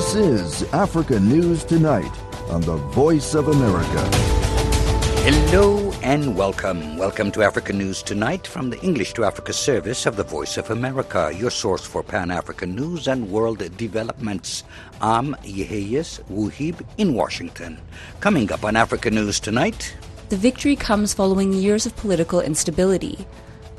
This is Africa News Tonight on the Voice of America. Hello and welcome. Welcome to Africa News Tonight from the English to Africa service of the Voice of America, your source for Pan African news and world developments. I'm Yeheyes Wuhib in Washington. Coming up on Africa News Tonight. The victory comes following years of political instability.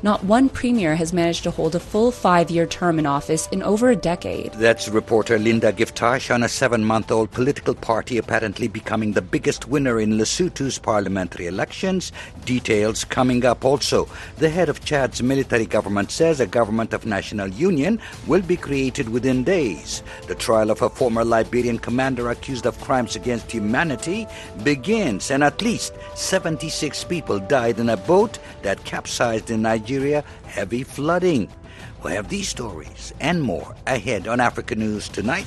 Not one premier has managed to hold a full five year term in office in over a decade. That's reporter Linda Givetash on a seven month old political party apparently becoming the biggest winner in Lesotho's parliamentary elections. Details coming up also. The head of Chad's military government says a government of national union will be created within days. The trial of a former Liberian commander accused of crimes against humanity begins, and at least 76 people died in a boat that capsized in Nigeria heavy flooding. We'll have these stories and more ahead on Africa News Tonight.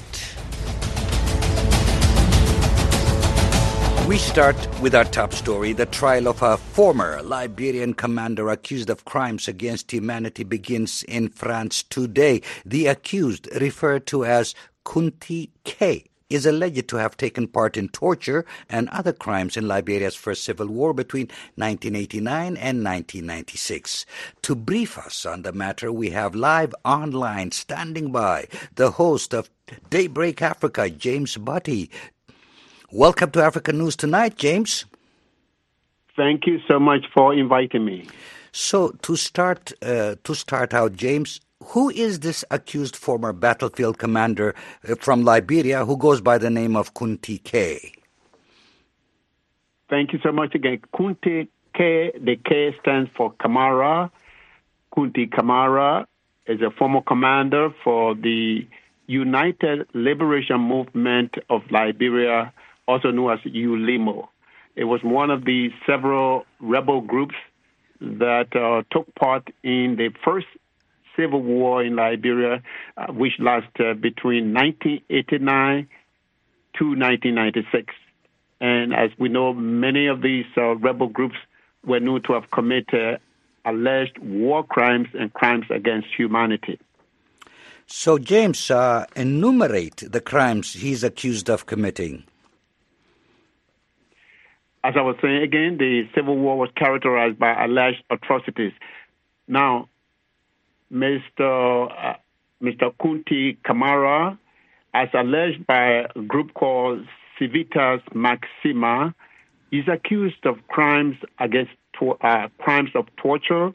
We start with our top story. The trial of a former Liberian commander accused of crimes against humanity begins in France today. The accused, referred to as Kunti K, is alleged to have taken part in torture and other crimes in Liberia's first civil war between 1989 and 1996. To brief us on the matter, we have live online standing by the host of Daybreak Africa, James Butty. Welcome to Africa News Tonight, James. Thank you so much for inviting me. So to start, uh, to start out, James, who is this accused former battlefield commander uh, from Liberia who goes by the name of Kunti K? Thank you so much again. Kunti K, the K stands for Kamara. Kunti Kamara is a former commander for the United Liberation Movement of Liberia, also known as ULIMO. It was one of the several rebel groups that uh, took part in the first civil war in Liberia, uh, which lasted between 1989 to 1996. And as we know, many of these uh, rebel groups were known to have committed alleged war crimes and crimes against humanity. So, James, uh, enumerate the crimes he's accused of committing. As I was saying again, the Civil War was characterized by alleged atrocities. Now, Mr. Uh, Mr. Kunti Kamara, as alleged by a group called Civitas Maxima, is accused of crimes against uh, crimes of torture,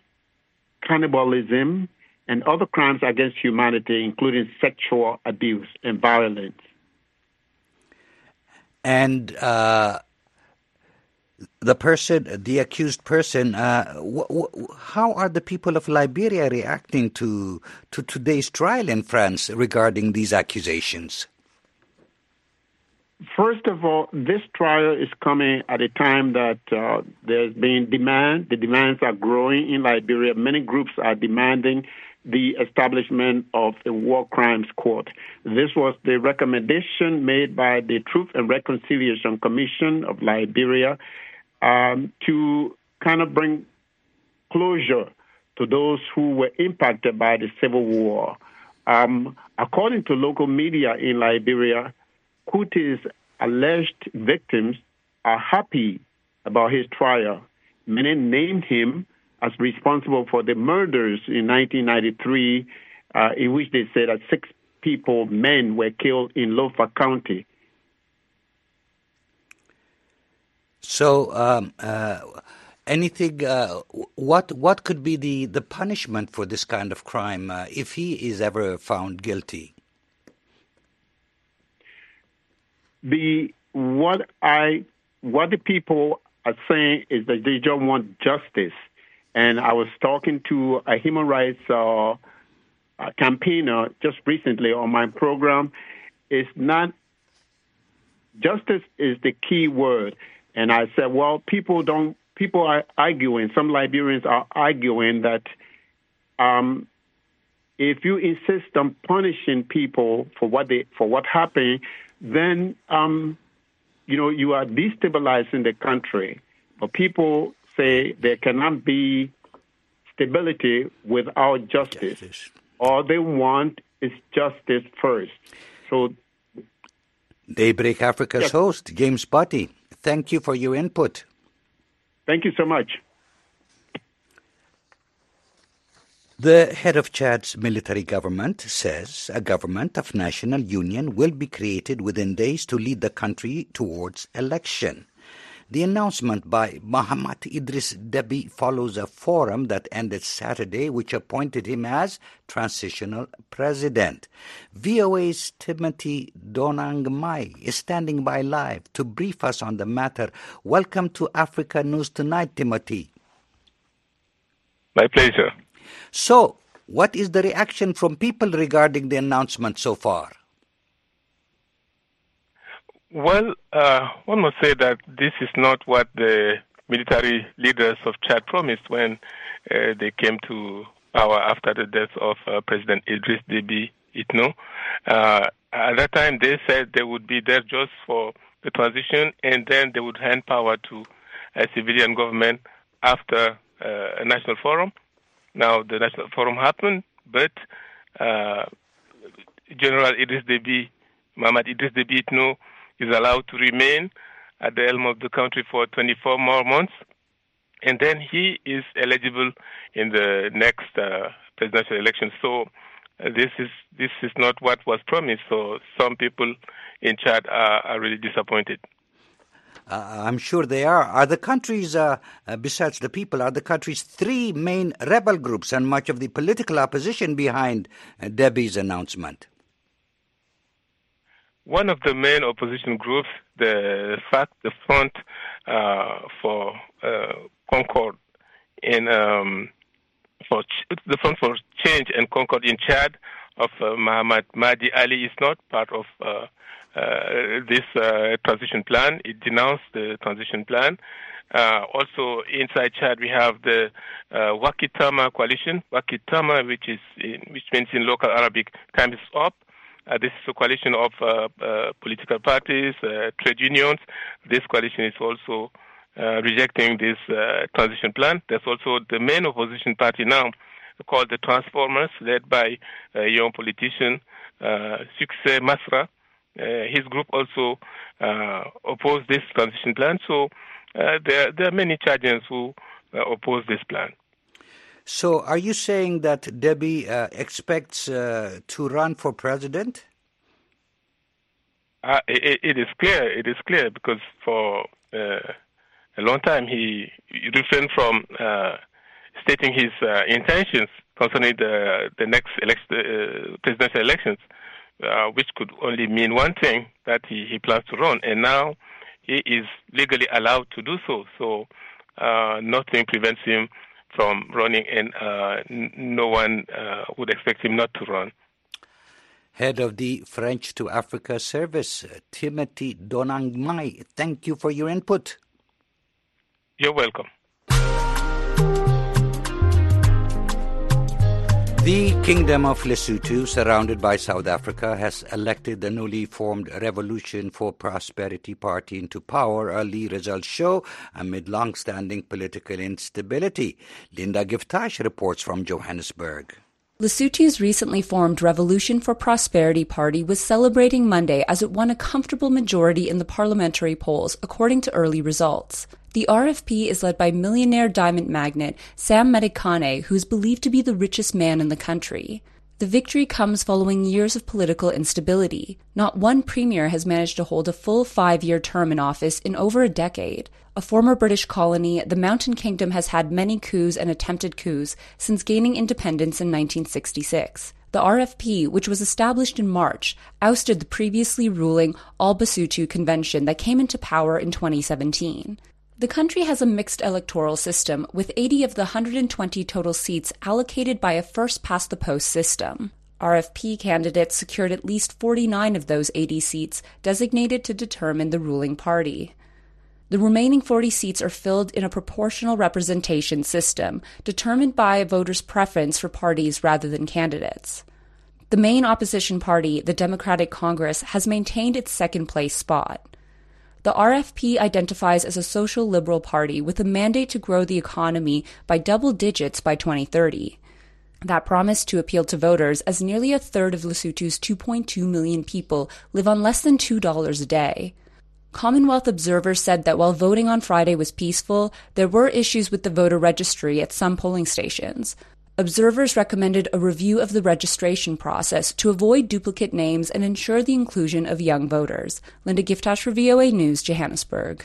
cannibalism, and other crimes against humanity, including sexual abuse and violence. And uh, the person, the accused person, uh, how are the people of Liberia reacting to to today's trial in France regarding these accusations? First of all, this trial is coming at a time that uh, there's been demand. The demands are growing in Liberia. Many groups are demanding the establishment of a war crimes court. This was the recommendation made by the Truth and Reconciliation Commission of Liberia um, to kind of bring closure to those who were impacted by the civil war. Um, according to local media in Liberia, Kuti's alleged victims are happy about his trial. Many named him as responsible for the murders in 1993, uh, in which they said that six people, men, were killed in Lofa County. So, um, uh, anything? Uh, what what could be the, the punishment for this kind of crime uh, if he is ever found guilty? The what I what the people are saying is that they don't want justice. And I was talking to a human rights uh, campaigner just recently on my program. It's not justice is the key word. And I said, well, people don't. People are arguing. Some Liberians are arguing that um, if you insist on punishing people for what they for what happened, then um, you know you are destabilizing the country. But people say there cannot be stability without justice. justice. All they want is justice first. So Daybreak Africa's yes. host, James Butty. Thank you for your input. Thank you so much. The head of Chad's military government says a government of national union will be created within days to lead the country towards election. The announcement by Mohamed Idris Deby follows a forum that ended Saturday, which appointed him as transitional president. VOA's Timothy Donangmai is standing by live to brief us on the matter. Welcome to Africa News Tonight, Timothy. My pleasure. So, what is the reaction from people regarding the announcement so far? Well, uh, one must say that this is not what the military leaders of Chad promised when uh, they came to power after the death of uh, President Idris Deby Itno. Uh, at that time, they said they would be there just for the transition and then they would hand power to a civilian government after uh, a national forum. Now, the national forum happened, but uh, General Idris Deby, Mohamed Idris Deby Itno, is allowed to remain at the helm of the country for 24 more months, and then he is eligible in the next uh, presidential election. So uh, this is this is not what was promised. So some people in Chad are, are really disappointed. Uh, I'm sure they are. Are the countries, uh, uh, besides the people, are the countries three main rebel groups and much of the political opposition behind uh, Deby's announcement? One of the main opposition groups, the fact the Front uh, for uh, Concord in um, for ch- the Front for Change and Concord in Chad of uh, Muhammad Mahdi Ali is not part of uh, uh, this uh, transition plan. It denounced the transition plan. also, inside Chad, we have the Wakit Tamma coalition. Wakit Tamma, which is in, which means in local Arabic, time is up. Uh, this is a coalition of uh, uh, political parties, trade unions. This coalition is also rejecting this transition plan. There's also the main opposition party now called the Transformers, led by a young politician, uh, Succès Masra. Uh, his group also uh, opposed this transition plan. So uh, there, there are many Chadians who uh, oppose this plan. So, are you saying that Deby uh, expects uh, to run for president? Uh, it, it is clear. It is clear because for uh, a long time he refrained from uh, stating his uh, intentions concerning the the next presidential elections, which could only mean one thing that he, he plans to run. And now he is legally allowed to do so. So nothing prevents him from running, and uh, no one uh, would expect him not to run. Head of the French to Africa Service, Timothy Donangmai, thank you for your input. You're welcome. The Kingdom of Lesotho, surrounded by South Africa, has elected the newly formed Revolution for Prosperity Party into power, early results show, amid long standing political instability. Linda Givetash reports from Johannesburg. Lesotho's recently formed Revolution for Prosperity Party was celebrating Monday as it won a comfortable majority in the parliamentary polls, according to early results. The RFP is led by millionaire diamond magnate Sam Matekane, who is believed to be the richest man in the country. The victory comes following years of political instability. Not one premier has managed to hold a full five year term in office in over a decade. A former British colony, the Mountain Kingdom has had many coups and attempted coups since gaining independence in 1966. The RFP, which was established in March, ousted the previously ruling All Basotho Convention that came into power in 2017. The country has a mixed electoral system, with 80 of the 120 total seats allocated by a first past the post system. RFP candidates secured at least 49 of those 80 seats designated to determine the ruling party. The remaining 40 seats are filled in a proportional representation system, determined by voters' preference for parties rather than candidates. The main opposition party, the Democratic Congress, has maintained its second place spot. The RFP identifies as a social liberal party with a mandate to grow the economy by double digits by 2030. That promise to appeal to voters as nearly a third of Lesotho's 2.2 million people live on less than $2 a day. Commonwealth observers said that while voting on Friday was peaceful, there were issues with the voter registry at some polling stations. Observers recommended a review of the registration process to avoid duplicate names and ensure the inclusion of young voters. Linda Givetash for VOA News, Johannesburg.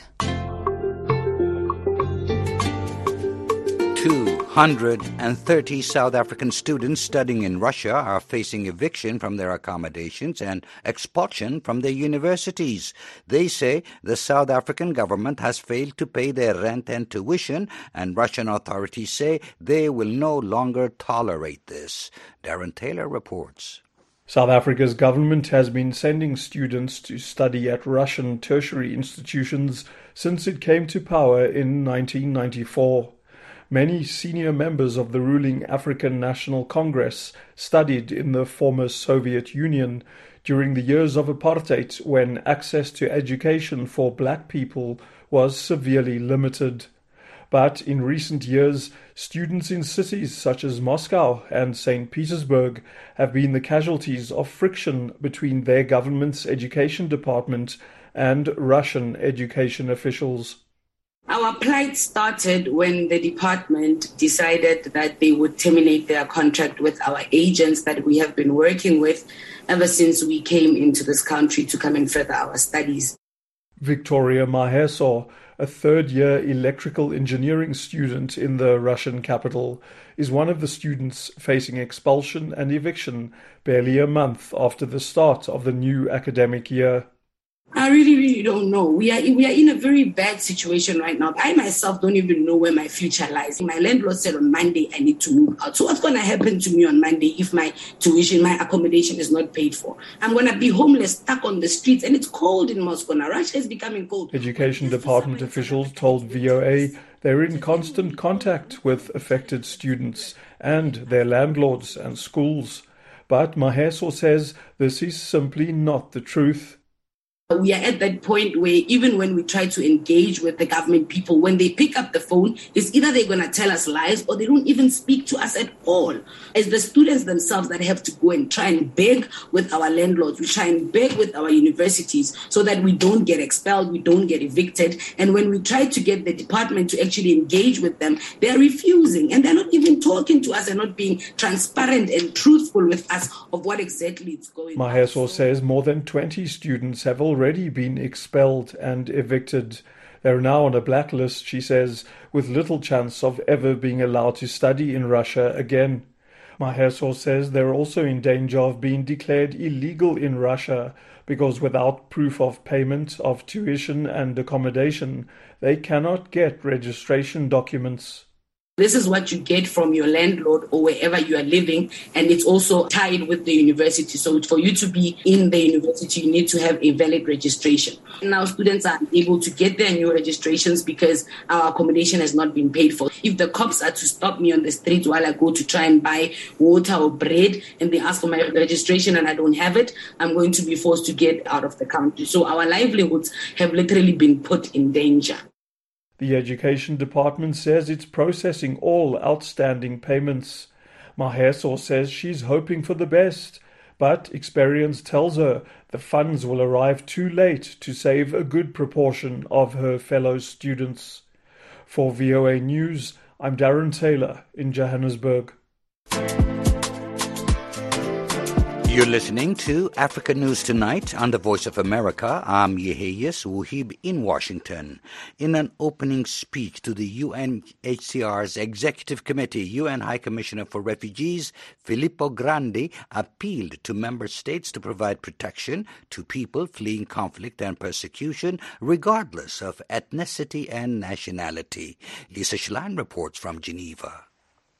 230 South African students studying in Russia are facing eviction from their accommodations and expulsion from their universities. They say the South African government has failed to pay their rent and tuition, and Russian authorities say they will no longer tolerate this. Darren Taylor reports. South Africa's government has been sending students to study at Russian tertiary institutions since it came to power in 1994. Many senior members of the ruling African National Congress studied in the former Soviet Union during the years of apartheid when access to education for black people was severely limited. But in recent years, students in cities such as Moscow and St. Petersburg have been the casualties of friction between their government's education department and Russian education officials. Our plight started when the department decided that they would terminate their contract with our agents that we have been working with ever since we came into this country to come and further our studies. Victoria Maheso, a third year electrical engineering student in the Russian capital, is one of the students facing expulsion and eviction barely a month after the start of the new academic year. I really, really don't know. We are we are in a very bad situation right now. I myself don't even know where my future lies. My landlord said on Monday I need to move out. So what's going to happen to me on Monday if my tuition, my accommodation is not paid for? I'm going to be homeless, stuck on the streets, and it's cold in Moscow now. Russia is becoming cold. Education department officials told VOA they're in constant contact with affected students and their landlords and schools. But Maheso says this is simply not the truth. We are at that point where even when we try to engage with the government people, when they pick up the phone, it's either they're going to tell us lies or they don't even speak to us at all. It's the students themselves that have to go and try and beg with our landlords. We try and beg with our universities so that we don't get expelled, we don't get evicted. And when we try to get the department to actually engage with them, they're refusing and they're not even talking to us and not being transparent and truthful with us of what exactly is going on. Maheso says more than 20 students have already already been expelled and evicted. They're now on a blacklist, she says, with little chance of ever being allowed to study in Russia again. Maheso says they're also in danger of being declared illegal in Russia because without proof of payment of tuition and accommodation, they cannot get registration documents. This is what you get from your landlord or wherever you are living, and it's also tied with the university. So, for you to be in the university, you need to have a valid registration. Now, students are able to get their new registrations because our accommodation has not been paid for. If the cops are to stop me on the street while I go to try and buy water or bread and they ask for my registration and I don't have it, I'm going to be forced to get out of the country. So, our livelihoods have literally been put in danger. The Education Department says it's processing all outstanding payments. Maheso says she's hoping for the best, but experience tells her the funds will arrive too late to save a good proportion of her fellow students. For VOA News, I'm Darren Taylor in Johannesburg. You're listening to Africa News Tonight on the Voice of America. I'm Yeheyes Wuhib in Washington. In an opening speech to the UNHCR's Executive Committee, UN High Commissioner for Refugees Filippo Grandi appealed to member states to provide protection to people fleeing conflict and persecution, regardless of ethnicity and nationality. Lisa Schlein reports from Geneva.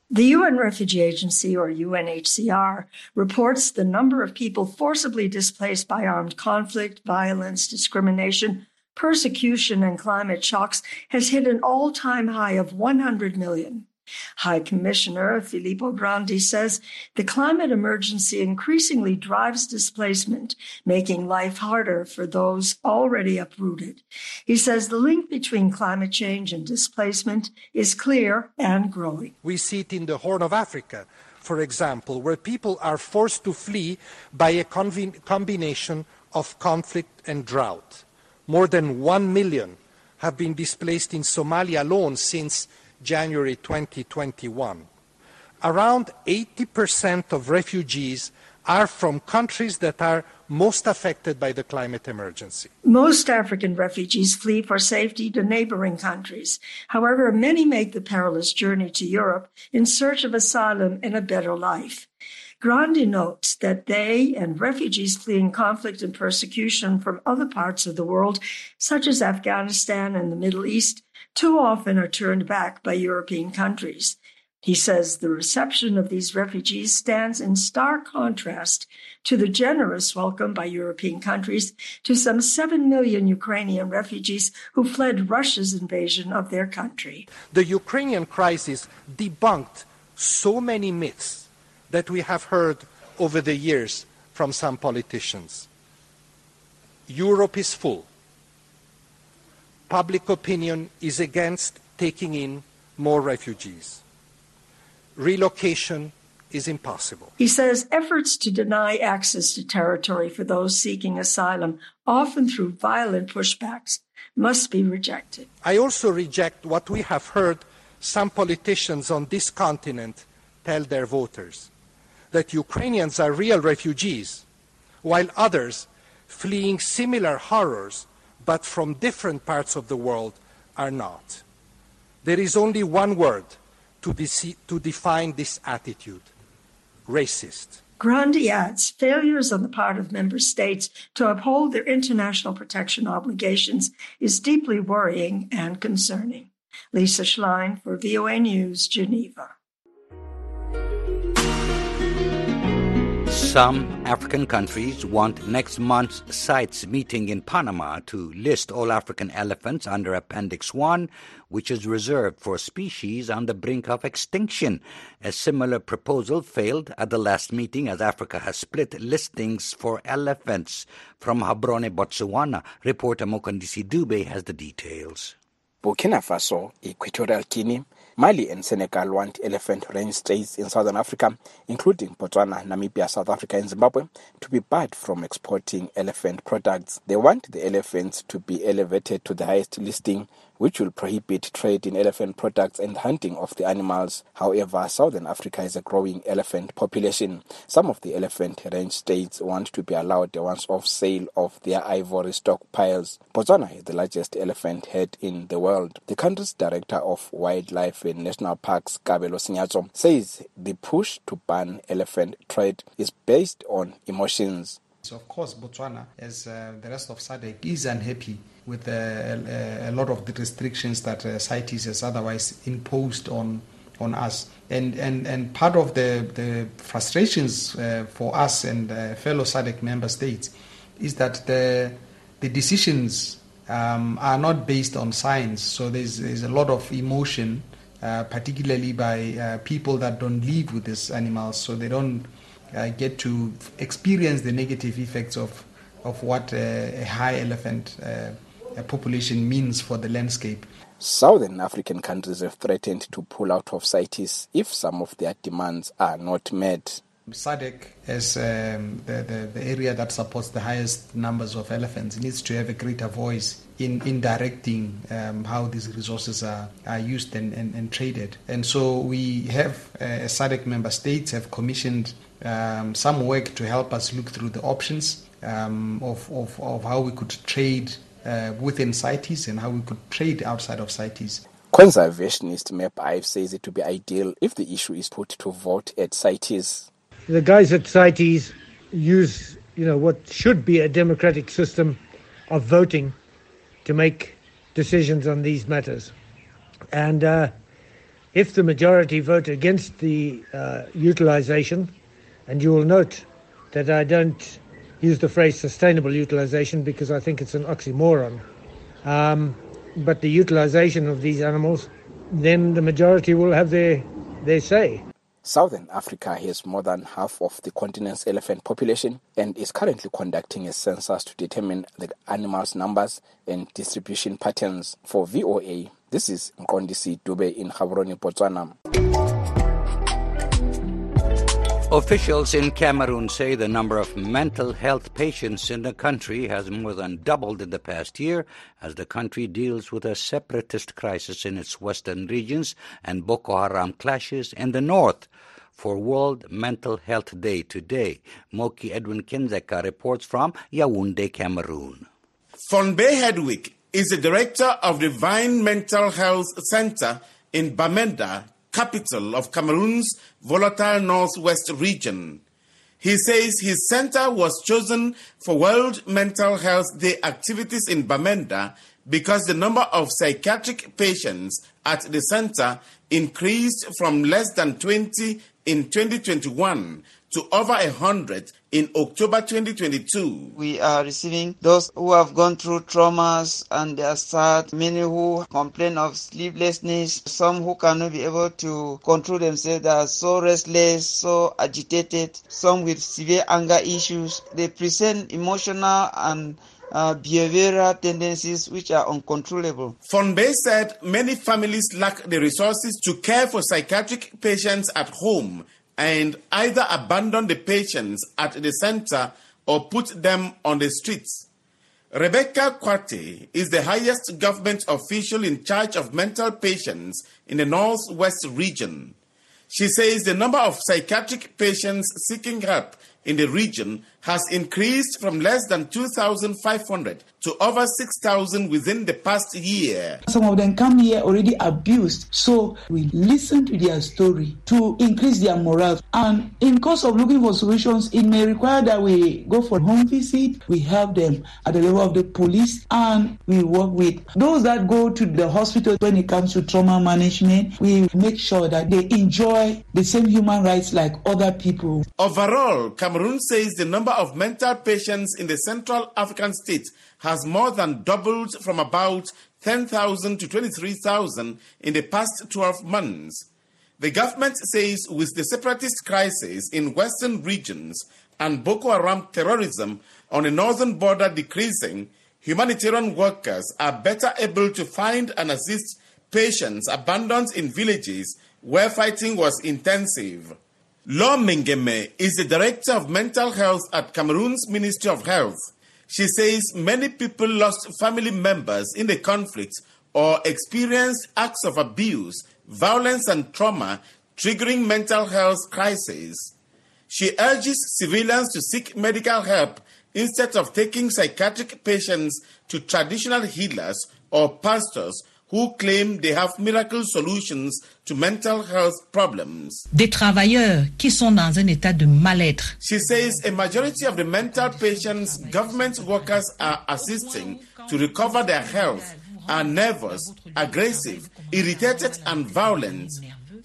The UN Refugee Agency, or UNHCR, reports the number of people forcibly displaced by armed conflict, violence, discrimination, persecution, and climate shocks has hit an all time high of 100 million. High Commissioner Filippo Grandi says the climate emergency increasingly drives displacement, making life harder for those already uprooted. He says the link between climate change and displacement is clear and growing. We see it in the Horn of Africa for example, where people are forced to flee by a combination of conflict and drought. More than one million have been displaced in Somalia alone since January 2021. Around 80% of refugees are from countries that are most affected by the climate emergency. Most African refugees flee for safety to neighboring countries. However, many make the perilous journey to Europe in search of asylum and a better life. Grandi notes that they and refugees fleeing conflict and persecution from other parts of the world, such as Afghanistan and the Middle East, too often are turned back by European countries. He says the reception of these refugees stands in stark contrast to the generous welcome by European countries to some 7 million Ukrainian refugees who fled Russia's invasion of their country. The Ukrainian crisis debunked so many myths that we have heard over the years from some politicians. Europe is full. Public opinion is against taking in more refugees. Relocation is impossible. He says efforts to deny access to territory for those seeking asylum, often through violent pushbacks, must be rejected. I also reject what we have heard some politicians on this continent tell their voters that Ukrainians are real refugees, while others, fleeing similar horrors but from different parts of the world, are not. There is only one word to, de- to define this attitude racist. Grandi adds failures on the part of member states to uphold their international protection obligations is deeply worrying and concerning. Lisa Schlein for VOA News, Geneva. Some African countries want next month's CITES meeting in Panama to list all African elephants under Appendix 1, which is reserved for species on the brink of extinction. A similar proposal failed at the last meeting as Africa has split listings for elephants. From Gaborone, Botswana, reporter Mqondisi Dube has the details. Burkina Faso, Equatorial Guinea, Mali and Senegal want elephant range states in southern Africa, including Botswana, Namibia, South Africa, and Zimbabwe, to be barred from exporting elephant products. They want the elephants to be elevated to the highest listing which will prohibit trade in elephant products and hunting of the animals. However, Southern Africa has a growing elephant population. Some of the elephant range states want to be allowed a once-off sale of their ivory stockpiles. Botswana is the largest elephant herd in the world. The country's director of wildlife and national parks, Kabelo Senyatso, says the push to ban elephant trade is based on emotions. So of course, Botswana, as uh, the rest of SADC, is unhappy with uh, a, a, lot of the restrictions that uh, CITES has otherwise imposed on on us. And and, and part of the, the frustrations uh, for us and uh, fellow SADC member states is that the the decisions um, are not based on science. So there's there's a lot of emotion, uh, particularly by uh, people that don't live with these animals, so they don't uh, get to experience the negative effects of of what a high elephant population means for the landscape. Southern African countries have threatened to pull out of CITES if some of their demands are not met. SADC, as um, the, the, the, area that supports the highest numbers of elephants, needs to have a greater voice in, in directing um, how these resources are, are used and, and, and traded. And so we have, uh, SADC member states have commissioned um, some work to help us look through the options um, of, of, of how we could trade uh, within CITES and how we could trade outside of CITES. Conservationist Map Ives says it would be ideal if the issue is put to vote at CITES. The guys at CITES use, you know, what should be a democratic system of voting to make decisions on these matters. And uh, if the majority vote against the uh, utilization, and you will note that I don't use the phrase sustainable utilization because I think it's an oxymoron. Um, but the utilization of these animals, then the majority will have their, their say. Southern Africa has more than half of the continent's elephant population and is currently conducting a census to determine the animals' numbers and distribution patterns. For VOA, this is Mqondisi Dube in Gaborone, Botswana. Officials in Cameroon say the number of mental health patients in the country has more than doubled in the past year as the country deals with a separatist crisis in its western regions and Boko Haram clashes in the north. For World Mental Health Day today, Moki Edwin Kindzeka reports from Yaoundé, Cameroon. Fonbe Hedwig is the director of the Vine Mental Health Center in Bamenda, capital of Cameroon's volatile northwest region. He says his center was chosen for World Mental Health Day activities in Bamenda because the number of psychiatric patients at the center increased from less than 20 in 2021 to over 100 in October 2022. We are receiving those who have gone through traumas and they are sad, many who complain of sleeplessness, some who cannot be able to control themselves, they are so restless, so agitated, some with severe anger issues. They present emotional and uh, behavioral tendencies which are uncontrollable. Fonbe said many families lack the resources to care for psychiatric patients at home and either abandon the patients at the center or put them on the streets. Rebecca Kwate is the highest government official in charge of mental patients in the Northwest region. She says the number of psychiatric patients seeking help in the region has increased from less than 2,500 to over 6,000 within the past year. Some of them come here already abused, so we listen to their story to increase their morale. And in course of looking for solutions, it may require that we go for home visit, we help them at the level of the police, and we work with those that go to the hospital when it comes to trauma management. We make sure that they enjoy the same human rights like other people. Overall, Cameroon says the number of mental patients in the Central African state has more than doubled from about 10,000 to 23,000 in the past 12 months. The government says with the separatist crisis in western regions and Boko Haram terrorism on the northern border decreasing, humanitarian workers are better able to find and assist patients abandoned in villages where fighting was intensive. Law Mingeme is the director of mental health at Cameroon's Ministry of Health. She says many people lost family members in the conflict or experienced acts of abuse, violence, and trauma triggering mental health crises. She urges civilians to seek medical help instead of taking psychiatric patients to traditional healers or pastors who claim they have miracle solutions to mental health problems. Des travailleurs qui sont dans un état de mal-être. She says a majority of the mental patients government workers are assisting to recover their health are nervous, aggressive, irritated, and violent.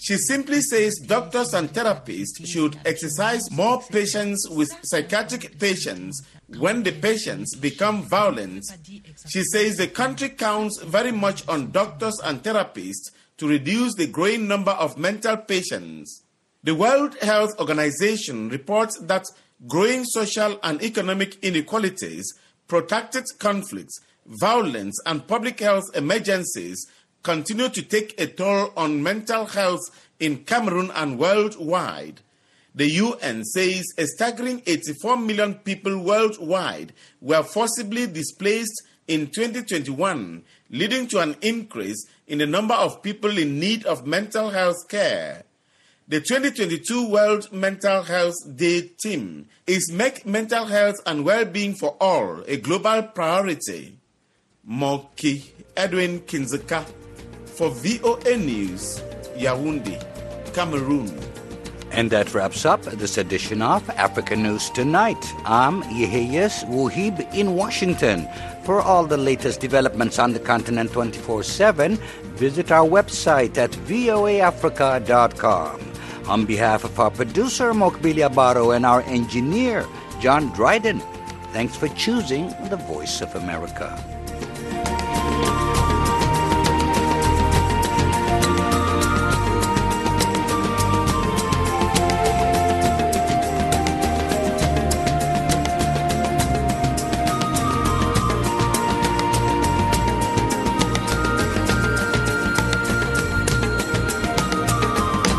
She simply says doctors and therapists should exercise more patience with psychiatric patients when the patients become violent. She says the country counts very much on doctors and therapists to reduce the growing number of mental patients. The World Health Organization reports that growing social and economic inequalities, protracted conflicts, violence, and public health emergencies continue to take a toll on mental health in Cameroon and worldwide. The UN says a staggering 84 million people worldwide were forcibly displaced in 2021, leading to an increase in the number of people in need of mental health care. The 2022 World Mental Health Day theme is Make Mental Health and Well-Being for All a Global Priority. Moki Edwin Kindzeka for VOA News, Yaoundé, Cameroon. And that wraps up this edition of Africa News Tonight. I'm Yeheyes Wuhib in Washington. For all the latest developments on the continent 24 7, visit our website at voaafrica.com. On behalf of our producer, Mokbilia Baro, and our engineer, John Dryden, thanks for choosing the Voice of America.